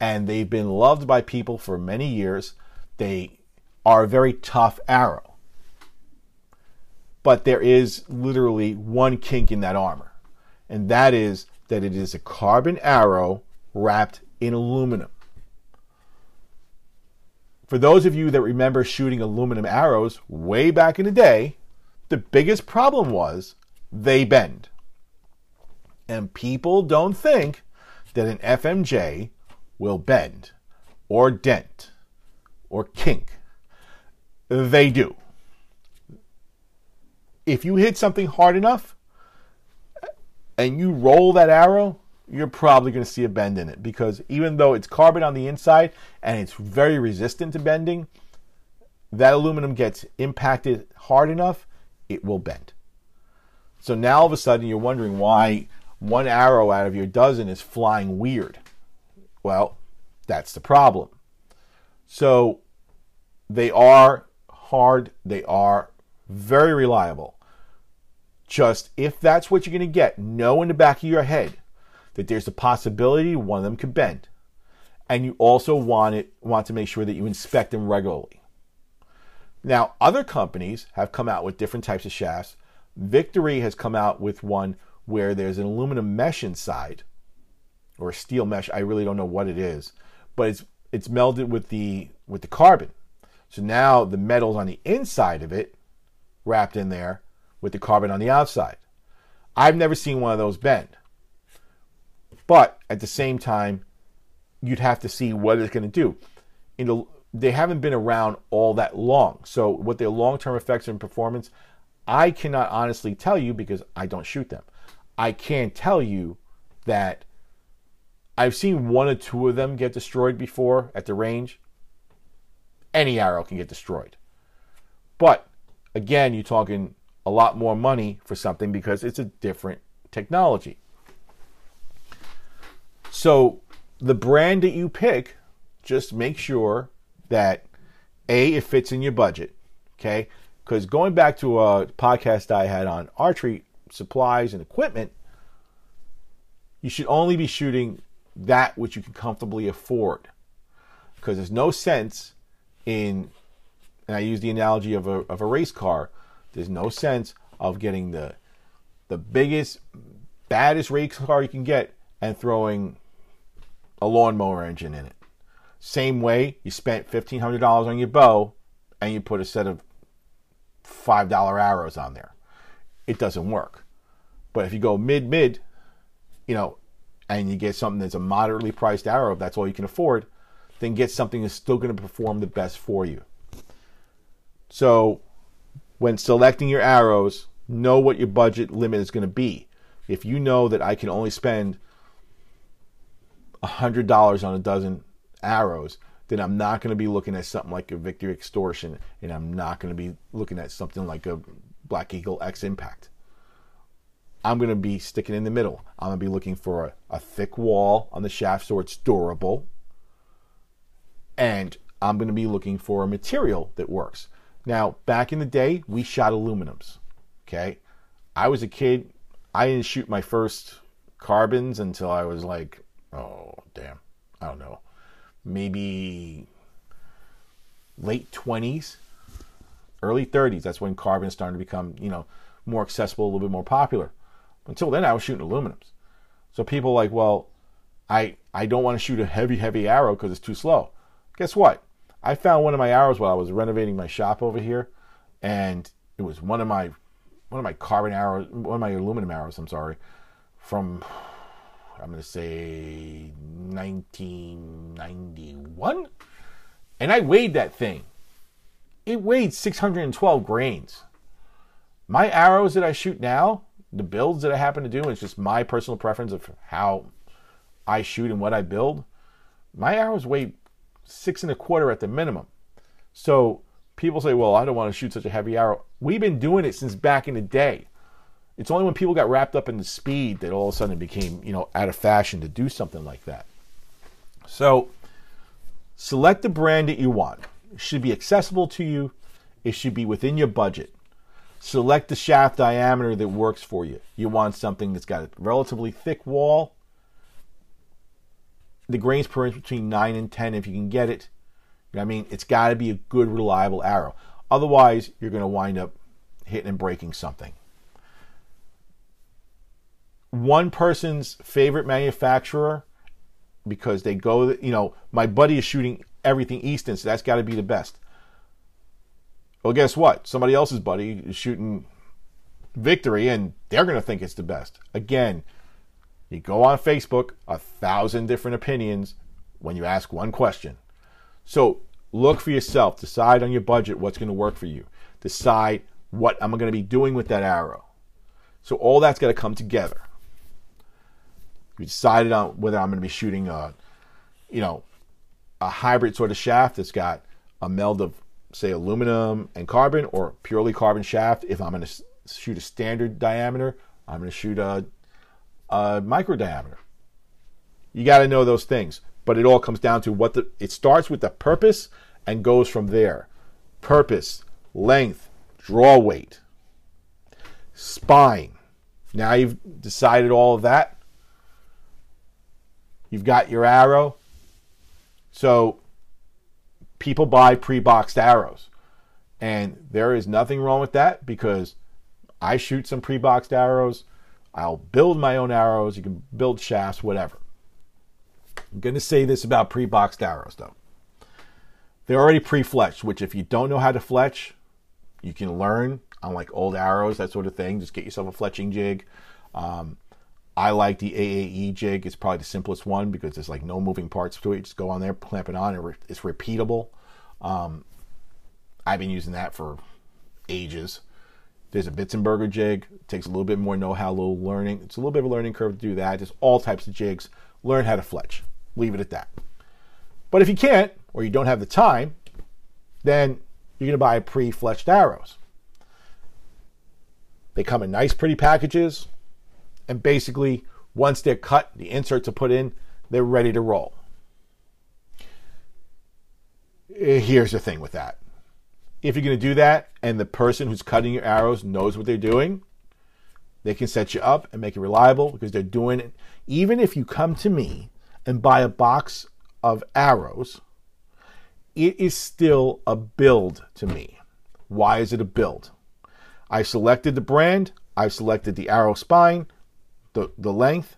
And they've been loved by people for many years. They are a very tough arrow but there is literally one kink in that armor, and that is that it is a carbon arrow wrapped in aluminum. For those of you that remember shooting aluminum arrows way back in the day, the biggest problem was they bend. And people don't think that an FMJ will bend or dent or kink. They do if you hit something hard enough and you roll that arrow, you're probably going to see a bend in it because even though it's carbon on the inside and it's very resistant to bending, that aluminum gets impacted hard enough, it will bend. So now all of a sudden you're wondering why one arrow out of your dozen is flying weird. Well, that's the problem. So they are hard, they are very reliable. Just if that's what you're going to get, know in the back of your head that there's a possibility one of them could bend. And you also want it want to make sure that you inspect them regularly. Now, other companies have come out with different types of shafts. Victory has come out with one where there's an aluminum mesh inside, or a steel mesh. I really don't know what it is, but it's it's melded with the with the carbon. So now the metal's on the inside of it wrapped in there with the carbon on the outside. I've never seen one of those bend. But at the same time, you'd have to see what it's going to do. In the, they haven't been around all that long. So, what their long term effects and performance, I cannot honestly tell you because I don't shoot them. I can tell you that I've seen one or two of them get destroyed before at the range. Any arrow can get destroyed. But again, you're talking a lot more money for something because it's a different technology. So the brand that you pick, just make sure that A, it fits in your budget. Okay. Because going back to a podcast I had on archery supplies and equipment, you should only be shooting that which you can comfortably afford. Because there's no sense in, and I use the analogy of a, of a race car, there's no sense of getting the the biggest, baddest race car you can get and throwing a lawnmower engine in it. Same way you spent fifteen hundred dollars on your bow and you put a set of five dollar arrows on there. It doesn't work. But if you go mid mid, you know, and you get something that's a moderately priced arrow, if that's all you can afford, then get something that's still going to perform the best for you. So, when selecting your arrows, know what your budget limit is going to be. If you know that I can only spend $100 on a dozen arrows, then I'm not going to be looking at something like a Victory Extortion and I'm not going to be looking at something like a Black Eagle X Impact. I'm going to be sticking in the middle. I'm going to be looking for a, a thick wall on the shaft so it's durable. And I'm going to be looking for a material that works. Now, back in the day, we shot aluminums. Okay. I was a kid. I didn't shoot my first carbons until I was like, oh, damn. I don't know. Maybe late 20s, early 30s. That's when carbon started to become, you know, more accessible, a little bit more popular. Until then, I was shooting aluminums. So people like, well, I I don't want to shoot a heavy, heavy arrow because it's too slow. Guess what? I found one of my arrows while I was renovating my shop over here, and it was one of my one of my carbon arrows, one of my aluminum arrows. I'm sorry, from I'm going to say 1991, and I weighed that thing. It weighed 612 grains. My arrows that I shoot now the builds that I happen to do, it's just my personal preference of how I shoot and what I build. My arrows weigh six and a quarter at the minimum. So people say, well, I don't want to shoot such a heavy arrow. We've been doing it since back in the day. It's only when people got wrapped up in the speed that all of a sudden it became, you know, out of fashion to do something like that. So select the brand that you want. It should be accessible to you. It should be within your budget. Select the shaft diameter that works for you. You want something that's got a relatively thick wall. The grains per inch between 9 and 10 if you can get it. I mean? It's got to be a good, reliable arrow. Otherwise, you're going to wind up hitting and breaking something. One person's favorite manufacturer, because they go, you know, my buddy is shooting everything Easton, so that's got to be the best. Well, guess what? Somebody else's buddy is shooting victory and they're going to think it's the best. Again, you go on Facebook, a thousand different opinions when you ask one question. So look for yourself, decide on your budget what's going to work for you, decide what I'm going to be doing with that arrow. So all that's got to come together. You decided on whether I'm going to be shooting a, you know, a hybrid sort of shaft that's got a meld of say aluminum and carbon or purely carbon shaft. If I'm going to shoot a standard diameter, I'm going to shoot a, a micro diameter. You got to know those things, but it all comes down to what the. It starts with the purpose and goes from there. Purpose, length, draw weight, spine. Now you've decided all of that. You've got your arrow. So people buy pre-boxed arrows. And there is nothing wrong with that because I shoot some pre-boxed arrows. I'll build my own arrows. You can build shafts, whatever. I'm going to say this about pre-boxed arrows though. They're already pre-fletched, which if you don't know how to fletch, you can learn on like old arrows, that sort of thing. Just get yourself a fletching jig. Um, I like the AAE jig. It's probably the simplest one because there's like no moving parts to it. Just go on there, clamp it on, and it's repeatable. Um, I've been using that for ages. There's a Bitzenberger jig. It takes a little bit more know-how, a little learning. It's a little bit of a learning curve to do that. There's all types of jigs. learn how to fletch. Leave it at that. But if you can't, or you don't have the time, then you're going to buy pre fletched arrows. They come in nice, pretty packages, and basically, once they're cut, the inserts are put in, they're ready to roll. Eh, here's the thing with that if you're going to do that and the person who's cutting your arrows knows what they're doing, they can set you up and make it reliable because they're doing it. Even if you come to me and buy a box of arrows, it is still a build to me. Why is it a build? I selected the brand, I've selected the arrow spine, the, the length.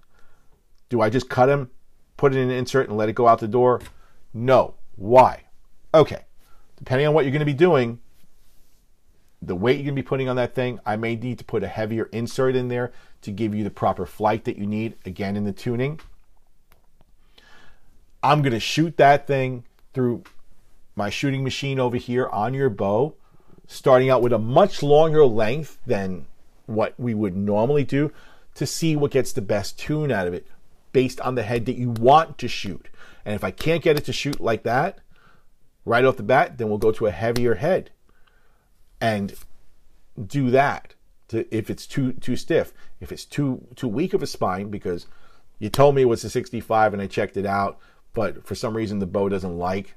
Do I just cut them, put it in an insert, and let it go out the door? No. Why? Okay. Depending on what you're going to be doing, the weight you're going to be putting on that thing, I may need to put a heavier insert in there to give you the proper flight that you need, again, in the tuning. I'm going to shoot that thing through my shooting machine over here on your bow, starting out with a much longer length than what we would normally do to see what gets the best tune out of it based on the head that you want to shoot. And if I can't get it to shoot like that right off the bat, then we'll go to a heavier head and do that to if it's too too stiff. If it's too too weak of a spine because you told me it was a 65 and I checked it out, but for some reason the bow doesn't like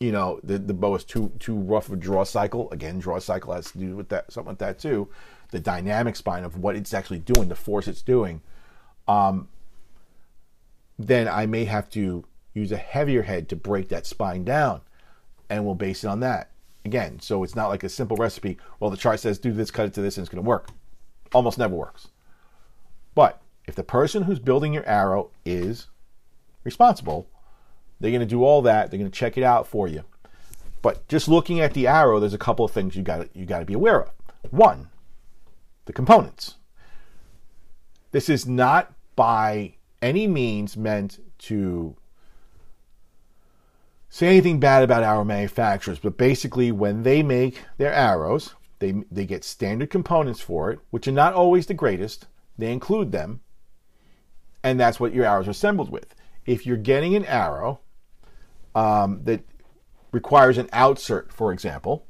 you know the, the bow is too too rough of a draw cycle again draw cycle has to do with that something like that too the dynamic spine of what it's actually doing the force it's doing um, then i may have to use a heavier head to break that spine down and we'll base it on that again so it's not like a simple recipe well the chart says do this cut it to this and it's going to work almost never works but if the person who's building your arrow is responsible they're going to do all that. They're going to check it out for you. But just looking at the arrow, there's a couple of things you got you got to be aware of. One, the components. This is not by any means meant to say anything bad about arrow manufacturers, but basically when they make their arrows, they they get standard components for it, which are not always the greatest. They include them, and that's what your arrows are assembled with. If you're getting an arrow um, that requires an outsert, for example,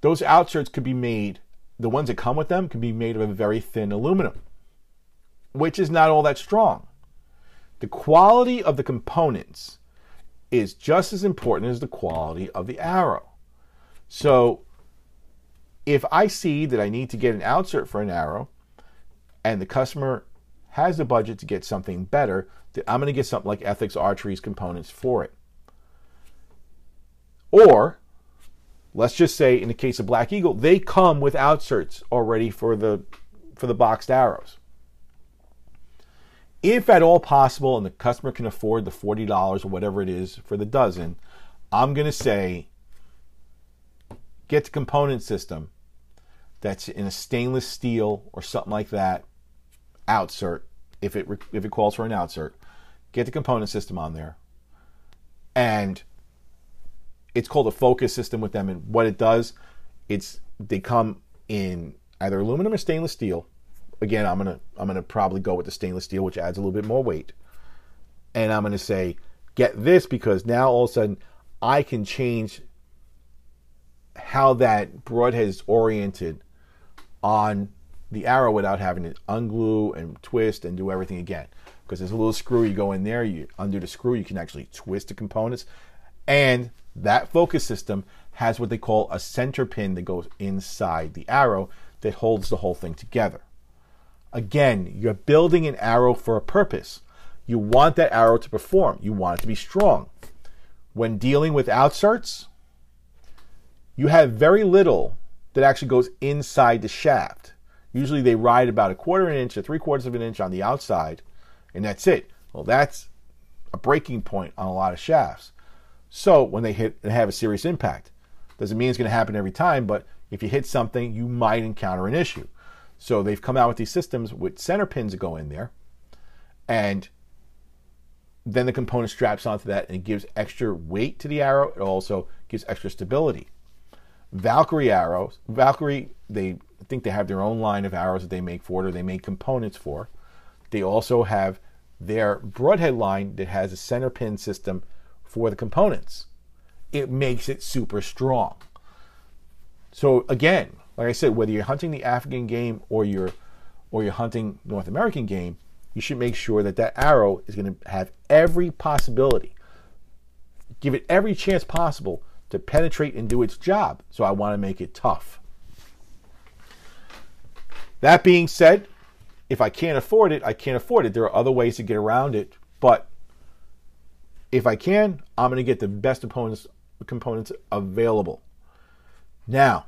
those outserts could be made, the ones that come with them can be made of a very thin aluminum, which is not all that strong. The quality of the components is just as important as the quality of the arrow. So if I see that I need to get an outsert for an arrow and the customer has the budget to get something better, I'm going to get something like Ethics Archery's components for it. Or let's just say in the case of Black Eagle, they come with outserts already for the for the boxed arrows. If at all possible and the customer can afford the $40 or whatever it is for the dozen, I'm going to say get the component system that's in a stainless steel or something like that outsert if it if it calls for an outsert. Get the component system on there and it's called a focus system with them, and what it does, it's they come in either aluminum or stainless steel. Again, I'm gonna I'm gonna probably go with the stainless steel, which adds a little bit more weight, and I'm gonna say get this because now all of a sudden I can change how that broadhead is oriented on the arrow without having to unglue and twist and do everything again. Because there's a little screw you go in there, you undo the screw, you can actually twist the components, and that focus system has what they call a center pin that goes inside the arrow that holds the whole thing together. Again, you're building an arrow for a purpose. You want that arrow to perform, you want it to be strong. When dealing with outserts, you have very little that actually goes inside the shaft. Usually they ride about a quarter of an inch or three quarters of an inch on the outside, and that's it. Well, that's a breaking point on a lot of shafts. So when they hit and have a serious impact, doesn't mean it's going to happen every time, but if you hit something, you might encounter an issue. So they've come out with these systems with center pins that go in there, and then the component straps onto that and it gives extra weight to the arrow. It also gives extra stability. Valkyrie arrows, Valkyrie, they think they have their own line of arrows that they make for it or they make components for. They also have their broadhead line that has a center pin system for the components. It makes it super strong. So again, like I said, whether you're hunting the African game or you're or you're hunting North American game, you should make sure that that arrow is going to have every possibility, give it every chance possible to penetrate and do its job. So I want to make it tough. That being said, if I can't afford it, I can't afford it. There are other ways to get around it, but if I can, I'm going to get the best components components available. Now,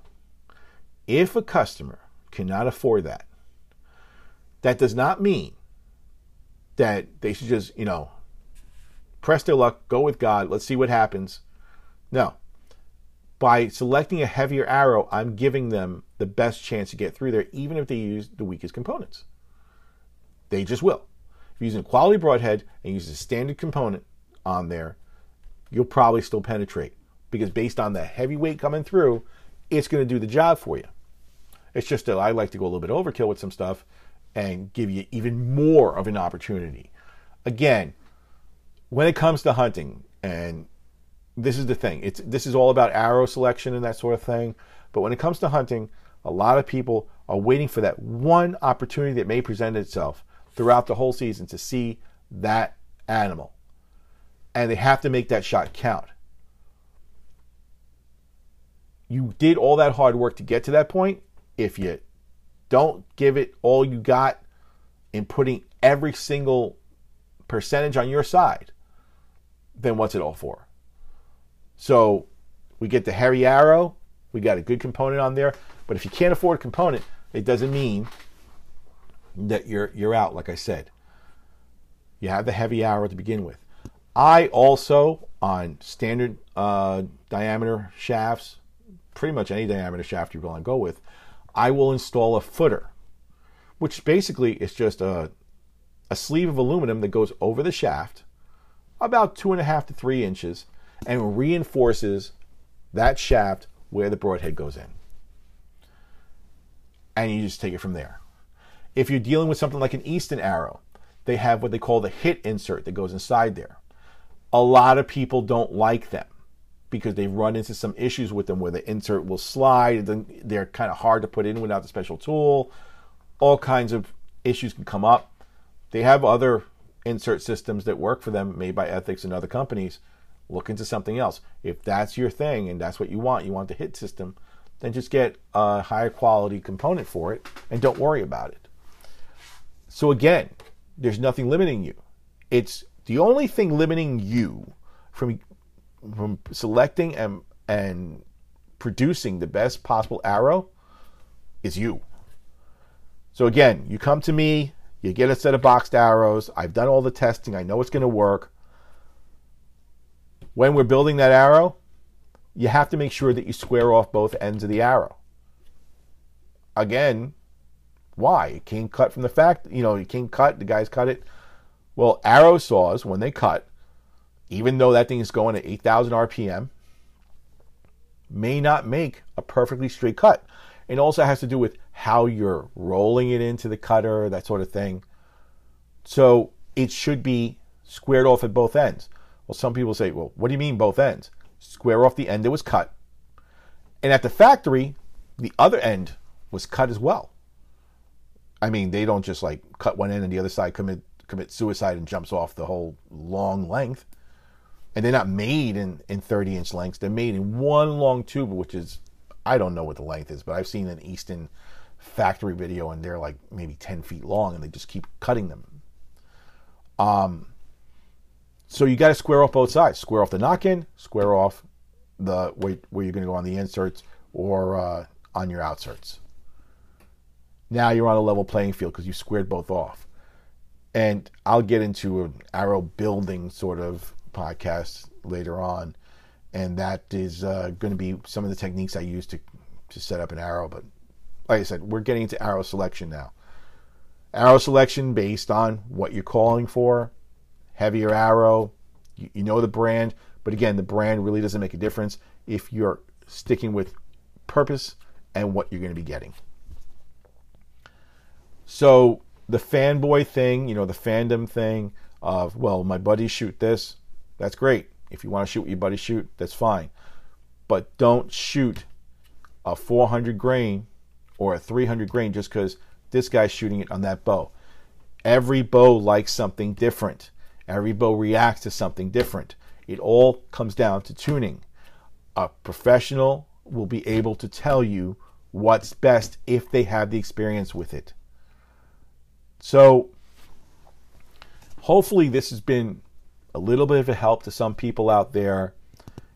if a customer cannot afford that, that does not mean that they should just, you know, press their luck, go with God, let's see what happens. No. By selecting a heavier arrow, I'm giving them the best chance to get through there, even if they use the weakest components. They just will. If you're using a quality broadhead and use a standard component on there, you'll probably still penetrate because based on the heavy weight coming through, it's going to do the job for you. It's just that I like to go a little bit overkill with some stuff and give you even more of an opportunity. Again, when it comes to hunting, and this is the thing, it's this is all about arrow selection and that sort of thing. But when it comes to hunting, a lot of people are waiting for that one opportunity that may present itself throughout the whole season to see that animal. And they have to make that shot count. You did all that hard work to get to that point. If you don't give it all you got in putting every single percentage on your side, then what's it all for? So we get the hairy arrow, we got a good component on there, but if you can't afford a component, it doesn't mean that you're you're out. Like I said, you have the heavy arrow to begin with. I also on standard uh, diameter shafts, pretty much any diameter shaft you want to go with, I will install a footer, which basically is just a a sleeve of aluminum that goes over the shaft, about two and a half to three inches, and reinforces that shaft where the broadhead goes in. And you just take it from there. If you're dealing with something like an Easton arrow, they have what they call the hit insert that goes inside there. A lot of people don't like them because they've run into some issues with them where the insert will slide and they're kind of hard to put in without the special tool. All kinds of issues can come up. They have other insert systems that work for them made by Ethics and other companies. Look into something else. If that's your thing and that's what you want, you want the hit system, then just get a higher quality component for it and don't worry about it. So again, there's nothing limiting you. It's the only thing limiting you from from selecting and and producing the best possible arrow is you. So again, you come to me, you get a set of boxed arrows. I've done all the testing. I know it's going to work. When we're building that arrow, you have to make sure that you square off both ends of the arrow. Again, why? It came cut from the fact, you know, it came cut, the guys cut it. Well, arrow saws, when they cut, even though that thing is going at 8,000 RPM, may not make a perfectly straight cut. It also has to do with how you're rolling it into the cutter, that sort of thing. So it should be squared off at both ends. Well, some people say, well, what do you mean both ends? Square off the end that was cut. And at the factory, the other end was cut as well. I mean, they don't just like cut one end and the other side commit commit suicide and jumps off the whole long length. And they're not made in, in 30 inch lengths. They're made in one long tube, which is, I don't know what the length is, but I've seen an Easton factory video and they're like maybe 10 feet long and they just keep cutting them. Um, so you got to square off both sides. Square off the nock end, square off the where, where you're going to go on the inserts or uh, on your outserts. Now you're on a level playing field because you squared both off. And I'll get into an arrow building sort of podcast later on. And that is uh, going to be some of the techniques I use to, to set up an arrow. But like I said, we're getting into arrow selection now. Arrow selection based on what you're calling for. Heavier arrow, you, you know the brand, but again, the brand really doesn't make a difference if you're sticking with purpose and what you're going to be getting. So the fanboy thing, you know, the fandom thing, of, well, my buddies shoot this. That's great. If you want to shoot what your buddies shoot, that's fine. But don't shoot a 400 grain or a 300 grain just because this guy's shooting it on that bow. Every bow likes something different. Every bow reacts to something different. It all comes down to tuning. A professional will be able to tell you what's best if they have the experience with it. So, hopefully, this has been a little bit of a help to some people out there.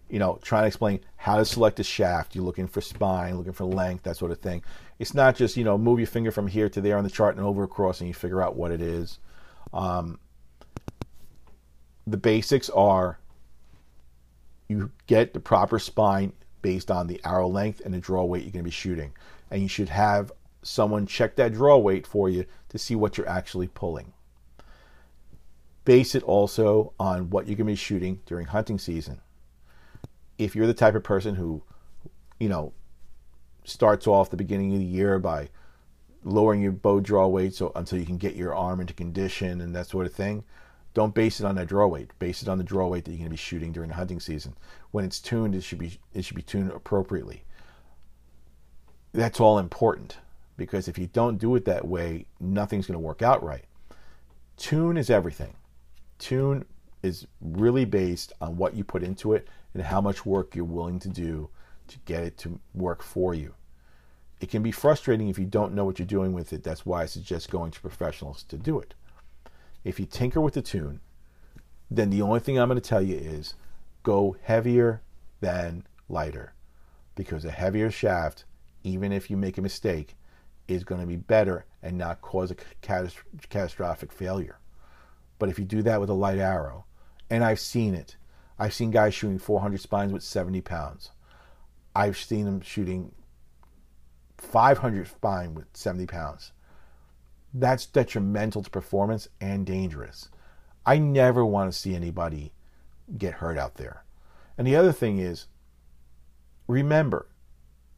You know, trying to explain how to select a shaft. You're looking for spine, looking for length, that sort of thing. It's not just, you know, move your finger from here to there on the chart and over across and you figure out what it is. Um, the basics are you get the proper spine based on the arrow length and the draw weight you're going to be shooting. And you should have someone check that draw weight for you to see what you're actually pulling. Base it also on what you're going to be shooting during hunting season. If you're the type of person who, you know, starts off the beginning of the year by lowering your bow draw weight so until you can get your arm into condition and that sort of thing, don't base it on that draw weight. Base it on the draw weight that you're going to be shooting during the hunting season. When it's tuned, it should be it should be tuned appropriately. That's all important because if you don't do it that way, nothing's going to work out right. Tune is everything. Tune is really based on what you put into it and how much work you're willing to do to get it to work for you. It can be frustrating if you don't know what you're doing with it. That's why I suggest going to professionals to do it if you tinker with the tune, then the only thing I'm going to tell you is go heavier than lighter. Because a heavier shaft, even if you make a mistake, is going to be better and not cause a catastrophic failure. But if you do that with a light arrow, and I've seen it, I've seen guys shooting 400 spines with 70 pounds. I've seen them shooting 500 spine with 70 pounds that's detrimental to performance and dangerous. I never want to see anybody get hurt out there. And the other thing is, remember,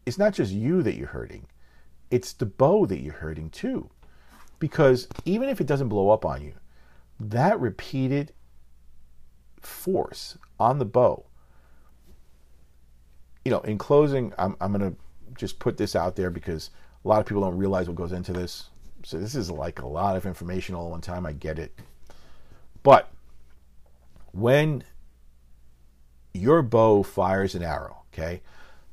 it's not just you that you're hurting, it's the bow that you're hurting too. Because even if it doesn't blow up on you, that repeated force on the bow. You know, in closing, I'm, I'm going to just put this out there because a lot of people don't realize what goes into this. So this is like a lot of information all at one time. I get it. But when your bow fires an arrow, okay,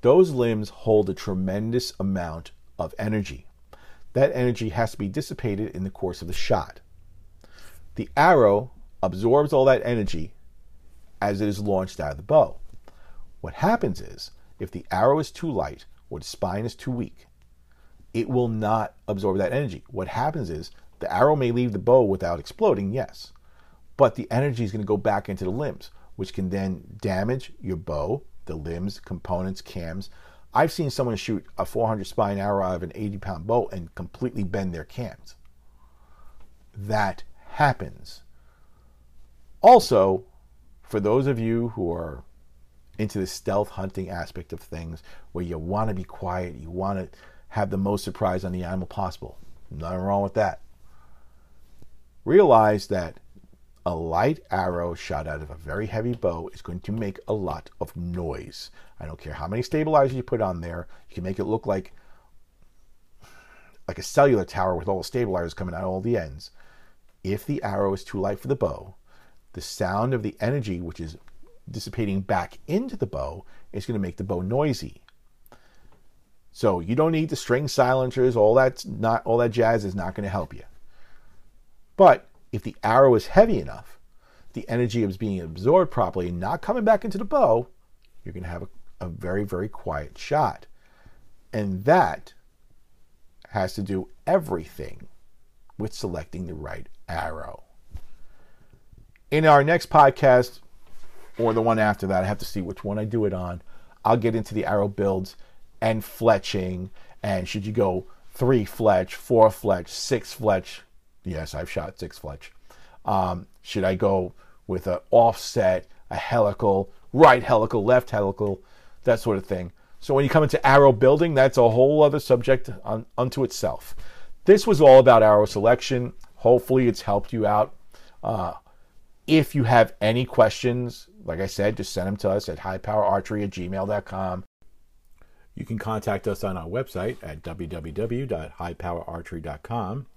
those limbs hold a tremendous amount of energy. That energy has to be dissipated in the course of the shot. The arrow absorbs all that energy as it is launched out of the bow. What happens is, if the arrow is too light or the spine is too weak, it will not absorb that energy. What happens is the arrow may leave the bow without exploding, yes, but the energy is going to go back into the limbs, which can then damage your bow, the limbs, components, cams. I've seen someone shoot a 400 spine arrow out of an 80 pound bow and completely bend their cams. That happens. Also, for those of you who are into the stealth hunting aspect of things, where you want to be quiet, you want to have the most surprise on the animal possible. Nothing wrong with that. Realize that a light arrow shot out of a very heavy bow is going to make a lot of noise. I don't care how many stabilizers you put on there, you can make it look like like a cellular tower with all the stabilizers coming out all the ends. If the arrow is too light for the bow, the sound of the energy which is dissipating back into the bow is going to make the bow noisy. So you don't need the string silencers, all that not all that jazz is not going to help you. But if the arrow is heavy enough, the energy is being absorbed properly and not coming back into the bow, you're going to have a, a very, very quiet shot. And that has to do everything with selecting the right arrow. In our next podcast, or the one after that, I have to see which one I do it on. I'll get into the arrow builds and fletching. And should you go three fletch, four fletch, six fletch? Yes, I've shot six fletch. Um, should I go with an offset, a helical, right helical, left helical, that sort of thing? So when you come into arrow building, that's a whole other subject on, unto itself. This was all about arrow selection. Hopefully, it's helped you out. Uh, if you have any questions, like I said, just send them to us at highpowerarchery at gmail.com. You can contact us on our website at www.highpowerarchery.com.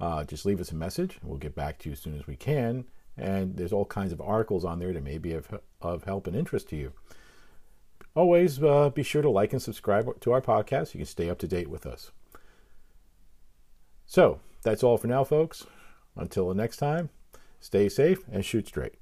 Uh, just leave us a message. We'll get back to you as soon as we can. And there's all kinds of articles on there that may be of, of help and interest to you. Always uh, be sure to like and subscribe to our podcast. So you can stay up to date with us. So that's all for now, folks. Until the next time, stay safe and shoot straight.